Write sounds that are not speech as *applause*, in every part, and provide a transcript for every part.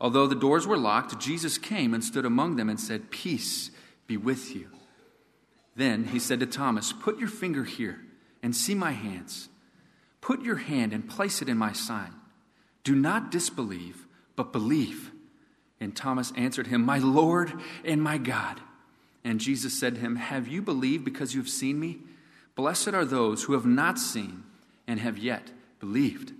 Although the doors were locked, Jesus came and stood among them and said, Peace be with you. Then he said to Thomas, Put your finger here and see my hands. Put your hand and place it in my side. Do not disbelieve, but believe. And Thomas answered him, My Lord and my God. And Jesus said to him, Have you believed because you have seen me? Blessed are those who have not seen and have yet believed.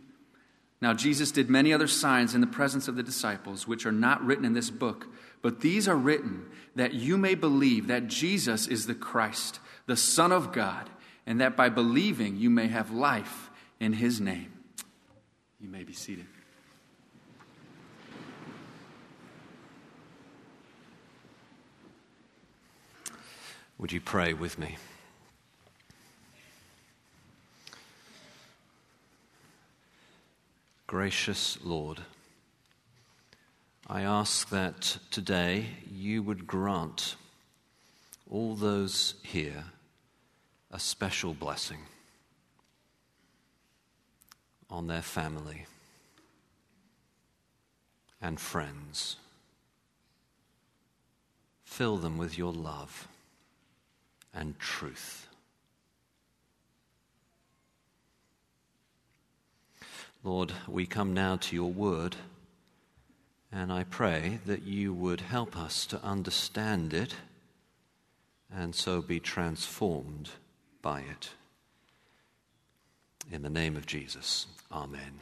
Now, Jesus did many other signs in the presence of the disciples, which are not written in this book, but these are written that you may believe that Jesus is the Christ, the Son of God, and that by believing you may have life in his name. You may be seated. Would you pray with me? Gracious Lord, I ask that today you would grant all those here a special blessing on their family and friends. Fill them with your love and truth. Lord, we come now to your word, and I pray that you would help us to understand it and so be transformed by it. In the name of Jesus, Amen.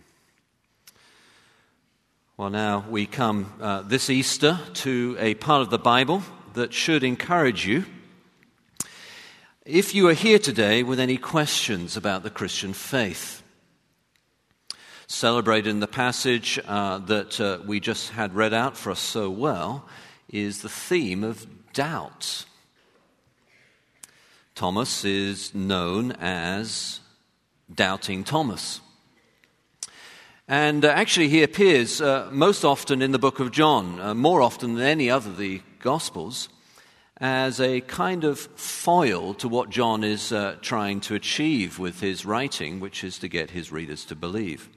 Well, now we come uh, this Easter to a part of the Bible that should encourage you if you are here today with any questions about the Christian faith, celebrated in the passage uh, that uh, we just had read out for us so well is the theme of doubt. Thomas is known as Doubting Thomas. And uh, actually, he appears uh, most often in the book of John, uh, more often than any other of the Gospels as a kind of foil to what John is uh, trying to achieve with his writing, which is to get his readers to believe.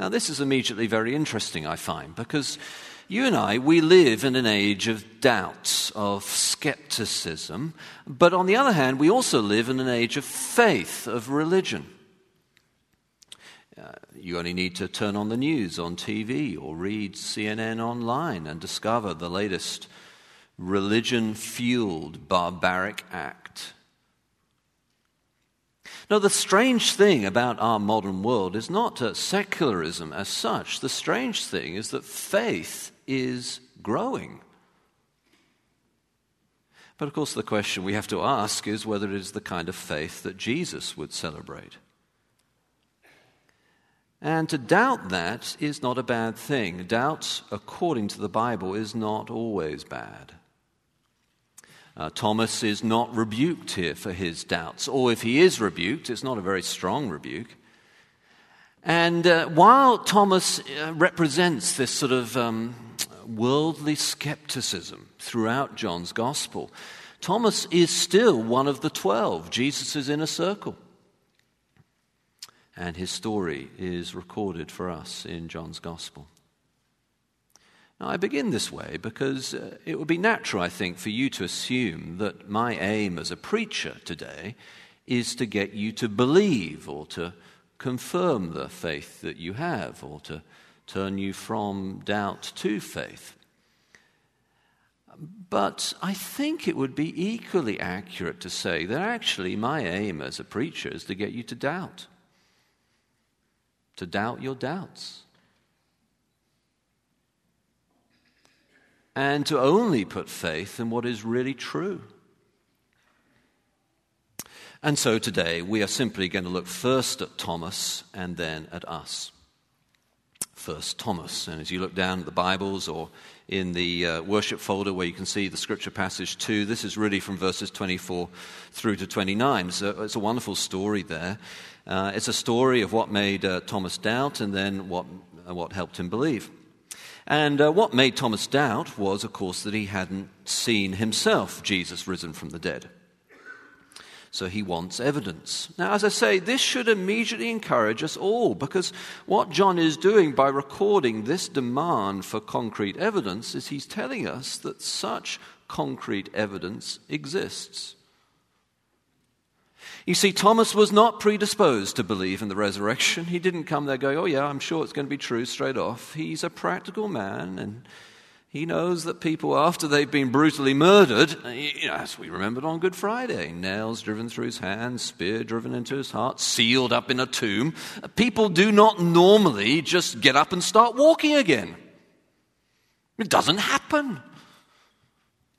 Now, this is immediately very interesting, I find, because you and I, we live in an age of doubts, of skepticism, but on the other hand, we also live in an age of faith, of religion. Uh, you only need to turn on the news on TV or read CNN online and discover the latest religion fueled barbaric act. Now, the strange thing about our modern world is not secularism as such. The strange thing is that faith is growing. But of course, the question we have to ask is whether it is the kind of faith that Jesus would celebrate. And to doubt that is not a bad thing. Doubt, according to the Bible, is not always bad. Uh, Thomas is not rebuked here for his doubts, or if he is rebuked, it's not a very strong rebuke. And uh, while Thomas uh, represents this sort of um, worldly skepticism throughout John's gospel, Thomas is still one of the twelve, Jesus' inner circle. And his story is recorded for us in John's gospel. Now, I begin this way because uh, it would be natural, I think, for you to assume that my aim as a preacher today is to get you to believe or to confirm the faith that you have or to turn you from doubt to faith. But I think it would be equally accurate to say that actually my aim as a preacher is to get you to doubt, to doubt your doubts. And to only put faith in what is really true. And so today we are simply going to look first at Thomas and then at us. First Thomas. And as you look down at the Bibles or in the uh, worship folder where you can see the scripture passage too, this is really from verses 24 through to 29. So it's a wonderful story there. Uh, it's a story of what made uh, Thomas doubt and then what, uh, what helped him believe. And uh, what made Thomas doubt was, of course, that he hadn't seen himself Jesus risen from the dead. So he wants evidence. Now, as I say, this should immediately encourage us all because what John is doing by recording this demand for concrete evidence is he's telling us that such concrete evidence exists. You see, Thomas was not predisposed to believe in the resurrection. He didn't come there going, Oh, yeah, I'm sure it's going to be true straight off. He's a practical man and he knows that people, after they've been brutally murdered, as we remembered on Good Friday, nails driven through his hands, spear driven into his heart, sealed up in a tomb, people do not normally just get up and start walking again. It doesn't happen.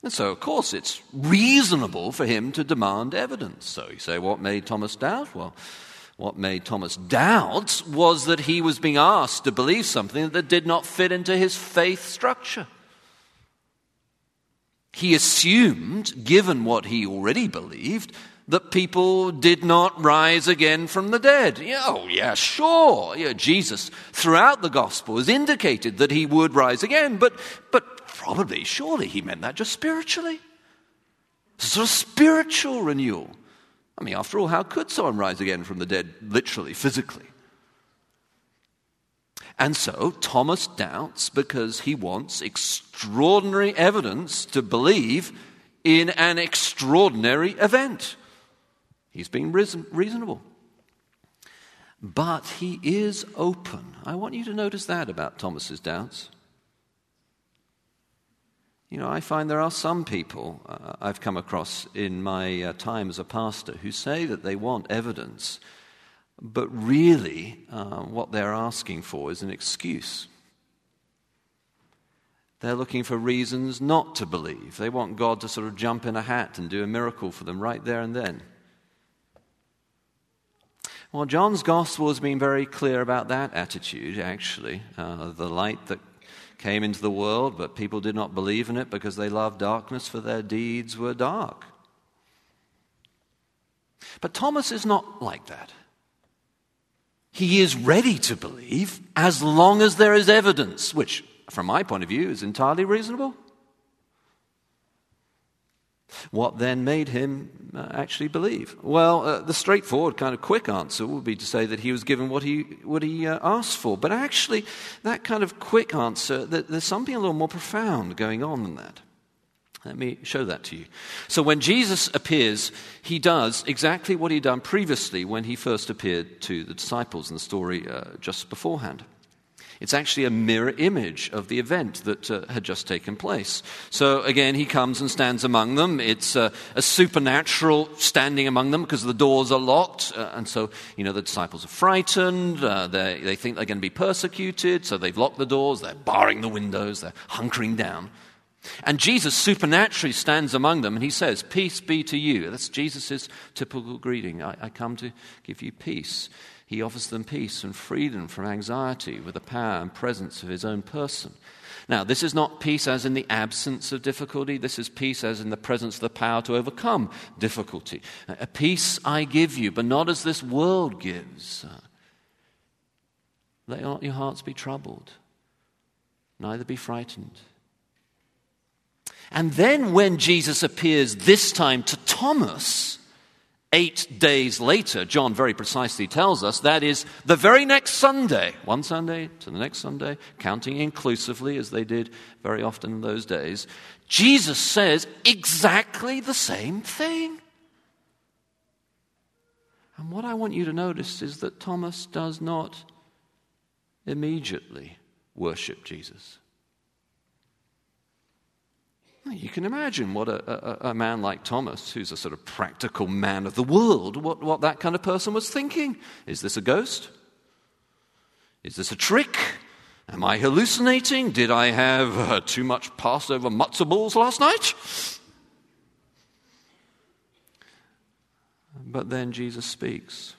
And so, of course, it's reasonable for him to demand evidence. So you say, what made Thomas doubt? Well, what made Thomas doubt was that he was being asked to believe something that did not fit into his faith structure. He assumed, given what he already believed, that people did not rise again from the dead. Oh, yeah, sure. Yeah, Jesus, throughout the gospel, has indicated that he would rise again, but, but probably, surely, he meant that just spiritually. Sort of spiritual renewal. I mean, after all, how could someone rise again from the dead, literally, physically? And so Thomas doubts because he wants extraordinary evidence to believe in an extraordinary event. He's being reason- reasonable. But he is open. I want you to notice that about Thomas's doubts. You know, I find there are some people uh, I've come across in my uh, time as a pastor who say that they want evidence but really, uh, what they're asking for is an excuse. They're looking for reasons not to believe. They want God to sort of jump in a hat and do a miracle for them right there and then. Well, John's gospel has been very clear about that attitude, actually. Uh, the light that came into the world, but people did not believe in it because they loved darkness, for their deeds were dark. But Thomas is not like that. He is ready to believe as long as there is evidence, which, from my point of view, is entirely reasonable. What then made him uh, actually believe? Well, uh, the straightforward, kind of quick answer would be to say that he was given what he, what he uh, asked for. But actually, that kind of quick answer, there's something a little more profound going on than that. Let me show that to you. So, when Jesus appears, he does exactly what he'd done previously when he first appeared to the disciples in the story uh, just beforehand. It's actually a mirror image of the event that uh, had just taken place. So, again, he comes and stands among them. It's uh, a supernatural standing among them because the doors are locked. Uh, and so, you know, the disciples are frightened. Uh, they think they're going to be persecuted. So, they've locked the doors. They're barring the windows. They're hunkering down. And Jesus supernaturally stands among them and he says, Peace be to you. That's Jesus' typical greeting. I, I, come to give you peace. He offers them peace and freedom from anxiety with the power and presence of his own person. Now, this is not peace as in the absence of difficulty. This is peace as in the presence of the power to overcome difficulty. A peace I give you, but not as this world gives. Let not your hearts be troubled, neither be frightened. And then when Jesus appears this time to Thomas, eight days later, John very precisely tells us that is the very next Sunday, one Sunday to the next Sunday, counting inclusively as they did very often in those days, Jesus says exactly the same thing. And what I want you to notice is that Thomas does not immediately worship Jesus. You can imagine what a, a, a, man like Thomas, who's a sort of practical man of the world, what, what that kind of person was thinking. Is this a ghost? Is this a trick? Am I hallucinating? Did I have uh, too much Passover matzo balls last night? But then Jesus speaks.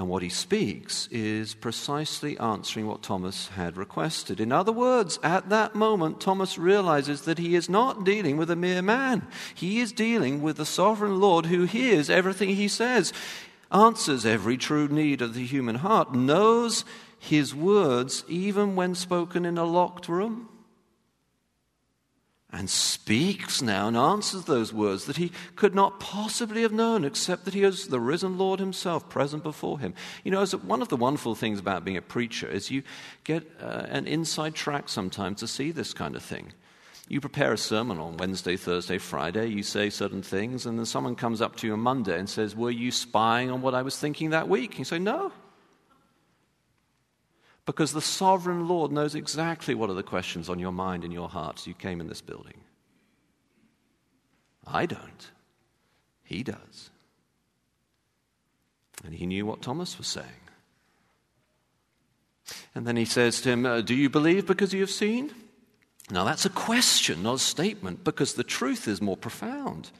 And what he speaks is precisely answering what Thomas had requested. In other words, at that moment, Thomas realizes that he is not dealing with a mere man. He is dealing with the sovereign Lord who hears everything he says, answers every true need of the human heart, knows his words even when spoken in a locked room and speaks now and answers those words that he could not possibly have known except that he is the risen Lord himself present before him. You know, one of the wonderful things about being a preacher is you get uh, an inside track sometimes to see this kind of thing. You prepare a sermon on Wednesday, Thursday, Friday, you say certain things, and then someone comes up to you on Monday and says, Were you spying on what I was thinking that week? you say, No. Because the sovereign Lord knows exactly what are the questions on your mind and your heart as you came in this building. I don't. He does. And he knew what Thomas was saying. And then he says to him, uh, Do you believe because you have seen? Now that's a question, not a statement, because the truth is more profound.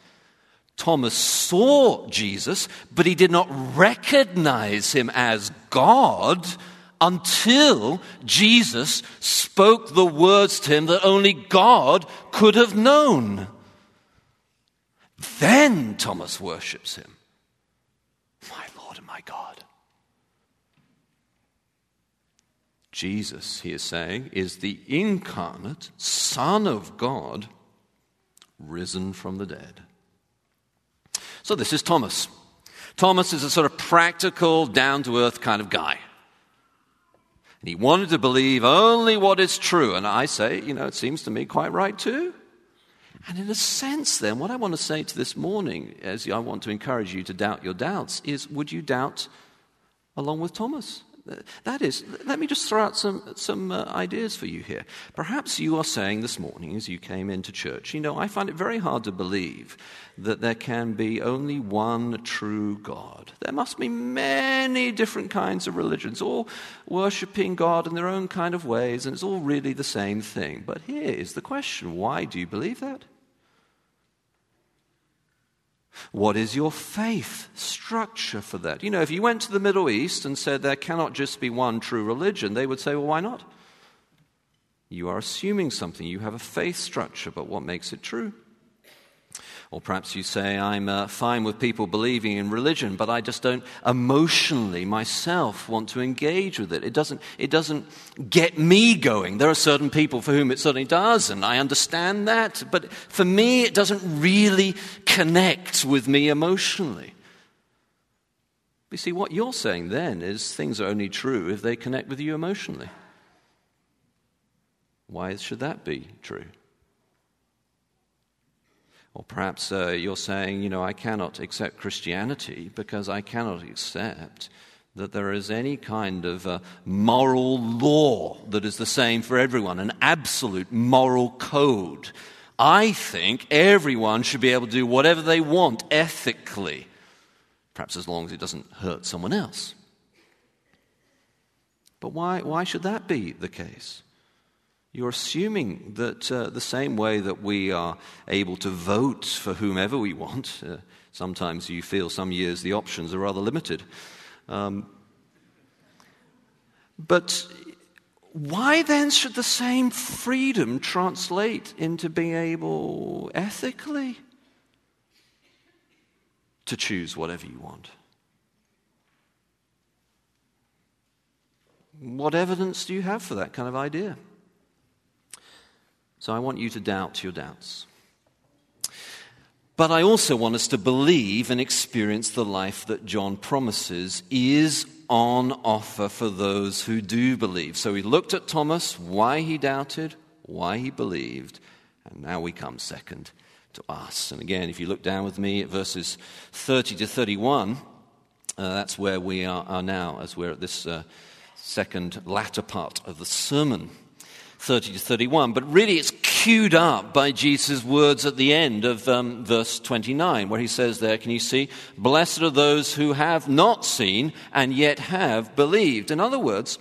Thomas saw Jesus, but he did not recognize him as God until Jesus spoke the words to him that only God could have known. Then Thomas worships him. My Lord and my God. Jesus, he is saying, is the incarnate Son of God risen from the dead. So this is Thomas. Thomas is a sort of practical, down to earth kind of guy. And he wanted to believe only what is true. And I say, you know, it seems to me quite right too. And in a sense, then, what I want to say to this morning, as I want to encourage you to doubt your doubts, is would you doubt along with Thomas? That is, let me just throw out some, some uh, ideas for you here. Perhaps you are saying this morning as you came into church, you know, I find it very hard to believe that there can be only one true God. There must be many different kinds of religions, all worshipping God in their own kind of ways, and it's all really the same thing. But here is the question why do you believe that? What is your faith structure for that? You know, if you went to the Middle East and said there cannot just be one true religion, they would say, well, why not? You are assuming something. You have a faith structure, but what makes it true? Or perhaps you say, I'm uh, fine with people believing in religion, but I just don't emotionally myself want to engage with it. It doesn't, it doesn't get me going. There are certain people for whom it certainly does, and I understand that. But for me, it doesn't really connect with me emotionally. You see, what you're saying then is things are only true if they connect with you emotionally. Why should that be true? Or perhaps uh, you're saying, you know, I cannot accept Christianity because I cannot accept that there is any kind of uh, moral law that is the same for everyone, an absolute moral code. I think everyone should be able to do whatever they want ethically, perhaps as long as it doesn't hurt someone else. But why, why should that be the case? You're assuming that uh, the same way that we are able to vote for whomever we want, uh, sometimes you feel some years the options are rather limited. Um, but why then should the same freedom translate into being able ethically to choose whatever you want? What evidence do you have for that kind of idea? So I want you to doubt your doubts. But I also want us to believe and experience the life that John promises is on offer for those who do believe. So we looked at Thomas, why he doubted, why he believed, and now we come second to us. And again, if you look down with me at verses 30 to 31, uh, that's where we are, are, now as we're at this uh, second latter part of the sermon. 30 to 31. But really, it's queued up by Jesus' words at the end of um, verse 29, where he says, There, can you see? Blessed are those who have not seen and yet have believed. In other words,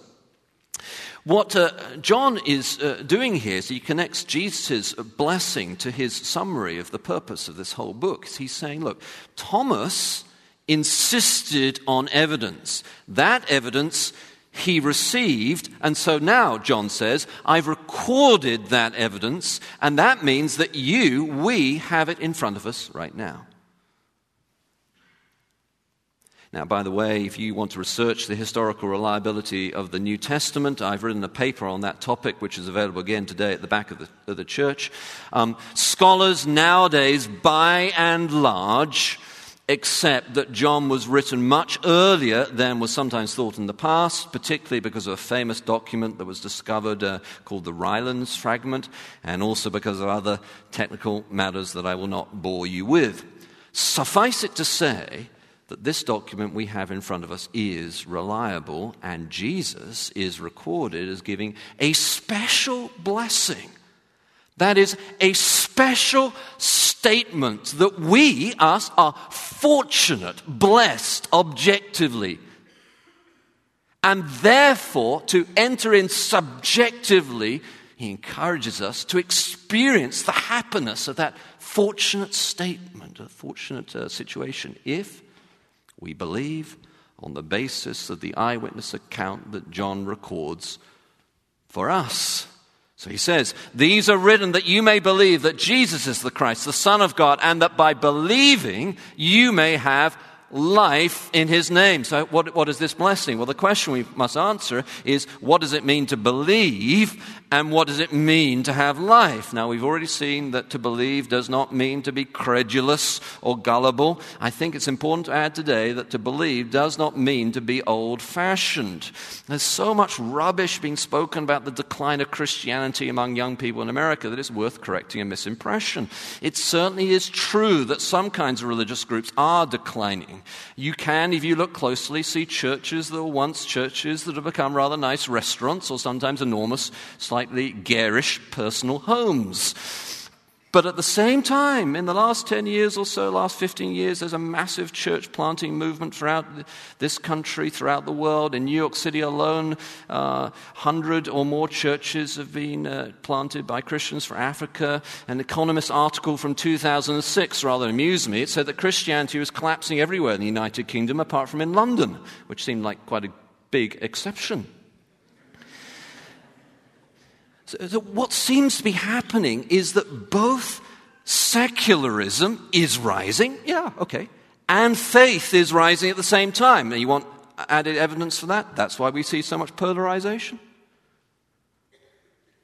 what uh, John is uh, doing here is he connects Jesus' blessing to his summary of the purpose of this whole book. He's saying, Look, Thomas insisted on evidence. That evidence he received, and so now, John says, I've recorded that evidence, and that means that you, we, have it in front of us right now. Now, by the way, if you want to research the historical reliability of the New Testament, I've written a paper on that topic, which is available again today at the back of the, of the church. Um, scholars nowadays, by and large, accept that John was written much earlier than was sometimes thought in the past, particularly because of a famous document that was discovered uh, called the Rylands Fragment, and also because of other technical matters that I will not bore you with. Suffice it to say, that this document we have in front of us is reliable, and Jesus is recorded as giving a special blessing. That is a special statement that we, us, are fortunate, blessed objectively. And therefore, to enter in subjectively, he encourages us to experience the happiness of that fortunate statement, a fortunate uh, situation, if we believe on the basis of the eyewitness account that John records for us. So he says, These are written that you may believe that Jesus is the Christ, the Son of God, and that by believing you may have life in his name. So, what, what is this blessing? Well, the question we must answer is what does it mean to believe and what does it mean to have life? Now, we've already seen that to believe does not mean to be credulous or gullible. I think it's important to add today that to believe does not mean to be old fashioned. There's so much rubbish being spoken about the decline of Christianity among young people in America that it's worth correcting a misimpression. It certainly is true that some kinds of religious groups are declining. You can, if you look closely, see churches that were once churches that have become rather nice restaurants or sometimes enormous, slightly garish personal homes. But at the same time, in the last 10 years or so, last 15 years, there's a massive church planting movement throughout this country, throughout the world. In New York City alone, uh, 100 or more churches have been uh, planted by Christians for Africa. An Economist article from 2006 rather amused me. It said that Christianity was collapsing everywhere in the United Kingdom apart from in London, which seemed like quite a big exception. So, so what seems to be happening is that both secularism is rising, yeah, okay, and faith is rising at the same time. And you want added evidence for that? That's why we see so much polarization.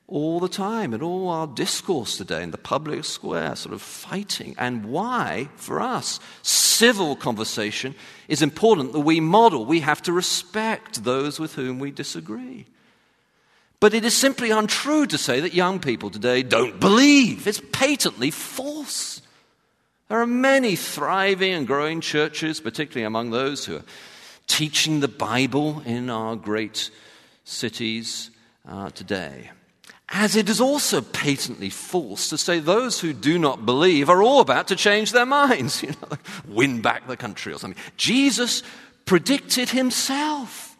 All the time, in all our discourse today in the public square, sort of fighting. And why, for us, civil conversation is important that we model. We have to respect those with whom we disagree. But it is simply untrue to say that young people today don't believe. It's patently false. There are many thriving and growing churches, particularly among those who are teaching the Bible in our great cities uh, today. As it is also patently false to say those who do not believe are all about to change their minds, *laughs* you know, win back the country or something. Jesus predicted himself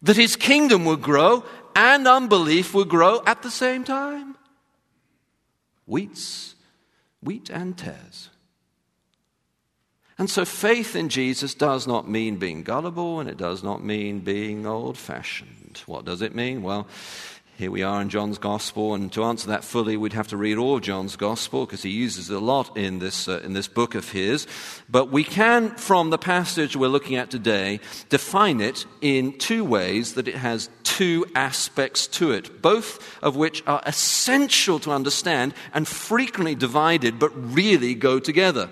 that his kingdom would grow and unbelief will grow at the same time. Wheats, wheat and tares. And so faith in Jesus does not mean being gullible and it does not mean being old fashioned. What does it mean? Well, here we are in John's Gospel, and to answer that fully, we'd have to read all of John's Gospel because he uses it a lot in this, uh, in this book of his. But we can, from the passage we're looking at today, define it in two ways that it has two aspects to it, both of which are essential to understand and frequently divided but really go together.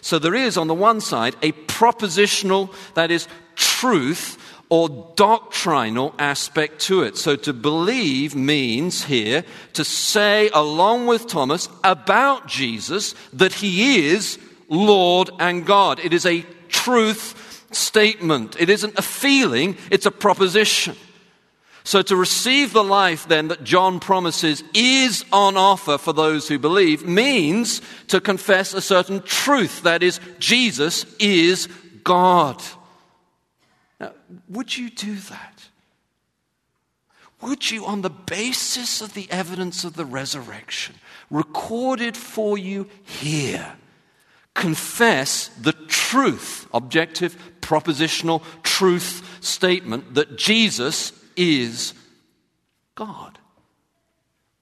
So there is, on the one side, a propositional, that is, truth or doctrinal aspect to it. So to believe means here to say, along with Thomas, about Jesus that he is Lord and God. It is a truth statement. It isn't a feeling, it's a proposition. So to receive the life then that John promises is on offer for those who believe means to confess a certain truth. That is, Jesus is God. Would you do that? Would you, on the basis of the evidence of the resurrection, recorded for you here, confess the truth, objective, propositional truth statement that Jesus is God.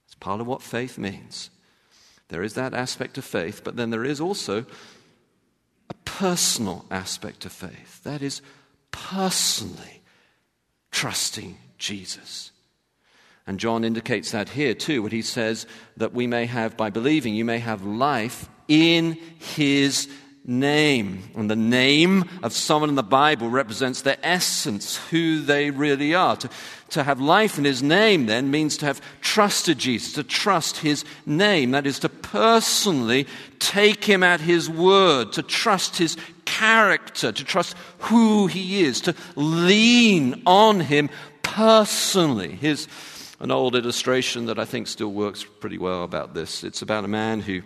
It's part of what faith means. There is that aspect of faith, but then there is also a personal aspect of faith. That is personally trusting Jesus. And John indicates that here too, when he says that we may have, by believing, you may have life in his name. And the name of someone in the Bible represents their essence, who they really are. To, to have life in his name then means to have trusted Jesus, to trust his name. That is to personally take him at his word, to trust his character, to trust who he is, to lean on him personally. Here's an old illustration that I think still works pretty well about this. It's about a man who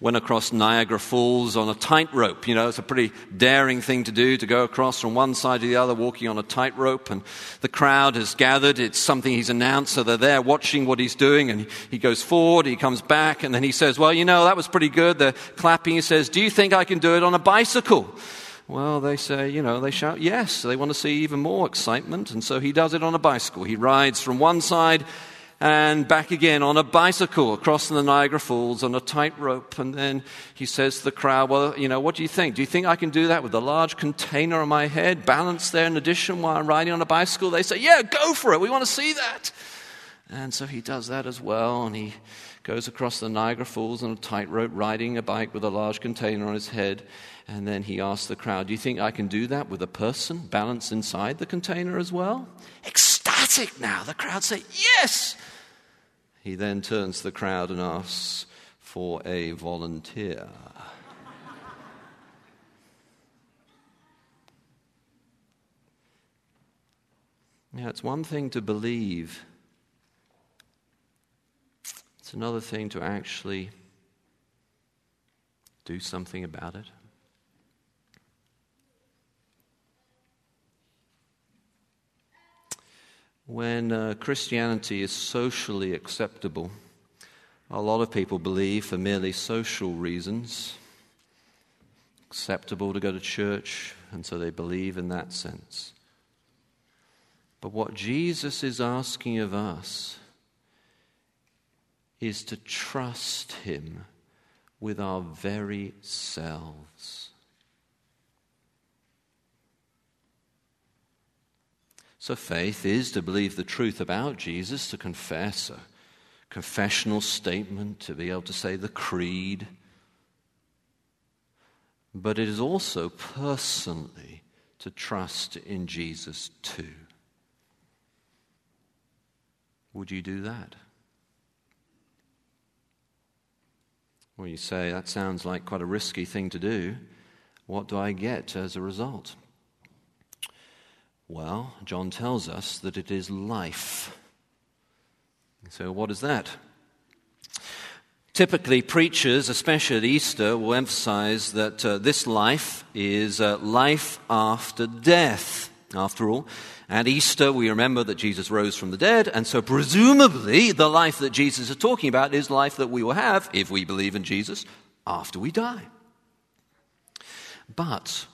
went across Niagara Falls on a tightrope. You know, it's a pretty daring thing to do to go across from one side to the other walking on a tightrope. And the crowd has gathered. It's something he's announced. So they're there watching what he's doing. And he goes forward, he comes back, and then he says, Well, you know, that was pretty good. They're clapping. He says, Do you think I can do it on a bicycle? Well, they say, you know, they shout yes. They want to see even more excitement. And so he does it on a bicycle. He rides from one side and back again on a bicycle across the Niagara Falls on a tightrope. And then he says to the crowd, Well, you know, what do you think? Do you think I can do that with a large container on my head, balanced there in addition while I'm riding on a bicycle? They say, Yeah, go for it. We want to see that. And so he does that as well. And he goes across the Niagara Falls on a tightrope, riding a bike with a large container on his head. And then he asks the crowd, Do you think I can do that with a person balanced inside the container as well? Ecstatic now. The crowd say, Yes. He then turns to the crowd and asks for a volunteer. Now, it's one thing to believe, it's another thing to actually do something about it. When uh, Christianity is socially acceptable, a lot of people believe for merely social reasons, acceptable to go to church, and so they believe in that sense. But what Jesus is asking of us is to trust Him with our very selves. So faith is to believe the truth about Jesus, to confess a confessional statement, to be able to say the creed. But it is also personally to trust in Jesus too. Would you do that? Well, you say, that sounds like quite a risky thing to do. What do I get as a result? Well, John tells us that it is life. So, what is that? Typically, preachers, especially at Easter, will emphasize that uh, this life is uh, life after death. After all, at Easter, we remember that Jesus rose from the dead, and so presumably the life that Jesus is talking about is life that we will have, if we believe in Jesus, after we die. But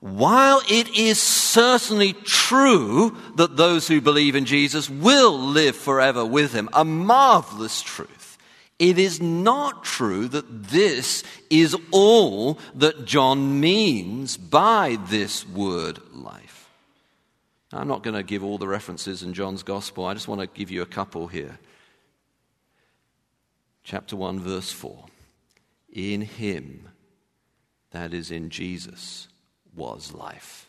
while it is certainly true that those who believe in Jesus will live forever with him, a marvelous truth, it is not true that this is all that John means by this word life. I'm not going to give all the references in John's gospel, I just want to give you a couple here. Chapter 1, verse 4. In him, that is in Jesus was life.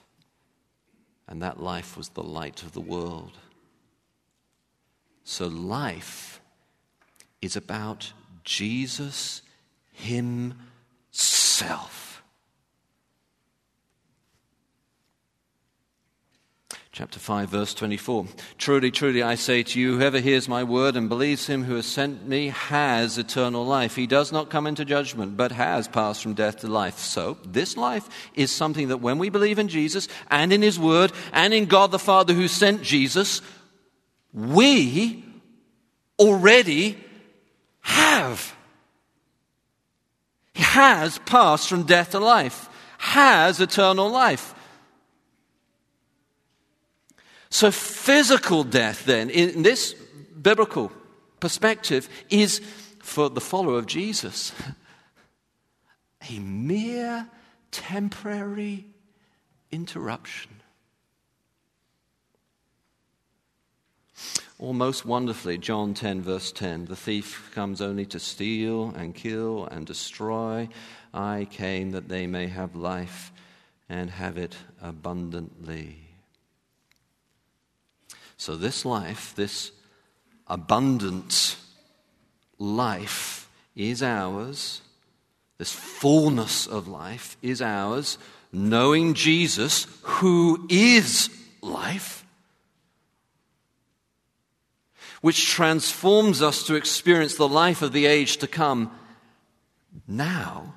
And that life was the light of the world. So life is about Jesus Himself. Chapter 5, verse 24. Truly, truly, I say to you, whoever hears my word and believes him who has sent me has eternal life. He does not come into judgment, but has passed from death to life. So, this life is something that when we believe in Jesus and in his word and in God the Father who sent Jesus, we already have. He has passed from death to life, has eternal life. So, physical death, then, in this biblical perspective, is for the follower of Jesus *laughs* a mere temporary interruption. Almost wonderfully, John 10, verse 10 the thief comes only to steal and kill and destroy. I came that they may have life and have it abundantly. So, this life, this abundant life, is ours. This fullness of life is ours, knowing Jesus, who is life, which transforms us to experience the life of the age to come now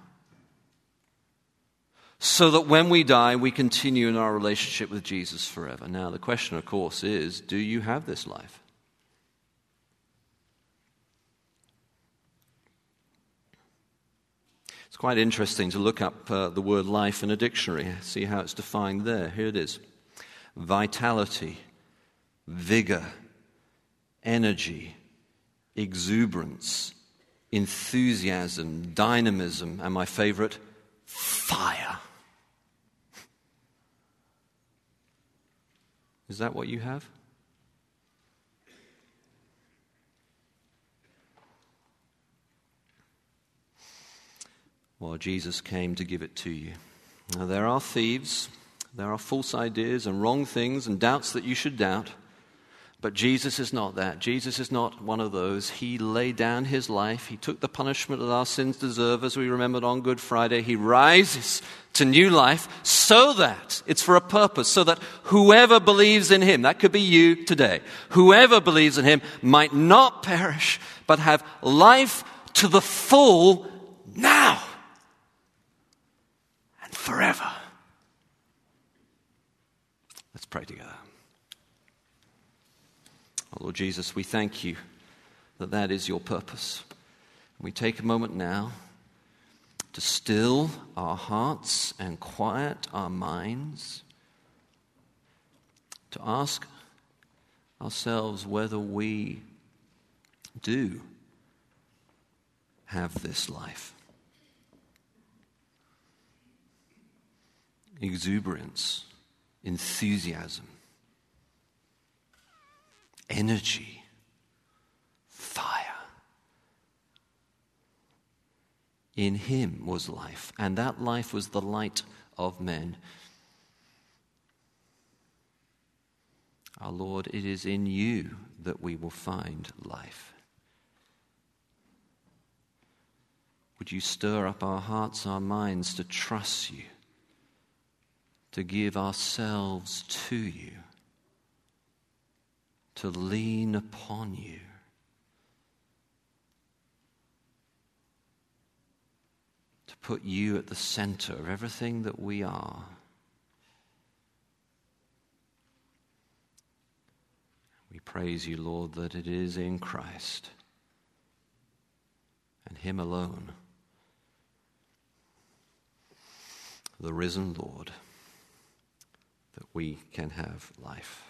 so that when we die, we continue in our relationship with Jesus forever. Now, the question, of course, is do you have this life? It's quite interesting to look up uh, the word life in a dictionary, see how it's defined there. Here it is vitality, vigor, energy, exuberance, enthusiasm, dynamism, and my favorite, fire. Is that what you have? Well, Jesus came to give it to you. Now, there are thieves, there are false ideas and wrong things and doubts that you should doubt. But Jesus is not that. Jesus is not one of those. He laid down his life. He took the punishment that our sins deserve, as we remembered on Good Friday. He rises to new life so that it's for a purpose, so that whoever believes in him, that could be you today, whoever believes in him might not perish, but have life to the full now and forever. Let's pray together. Lord Jesus, we thank you that that is your purpose. We take a moment now to still our hearts and quiet our minds, to ask ourselves whether we do have this life. Exuberance, enthusiasm, energy, fire. In him was life, and that life was the light of men. Our Lord, it is in you that we will find life. Would you stir up our hearts, our minds to trust you, to give ourselves to you? To lean upon you. To put you at the center of everything that we are. We praise you, Lord, that it is in Christ and Him alone, the risen Lord, that we can have life.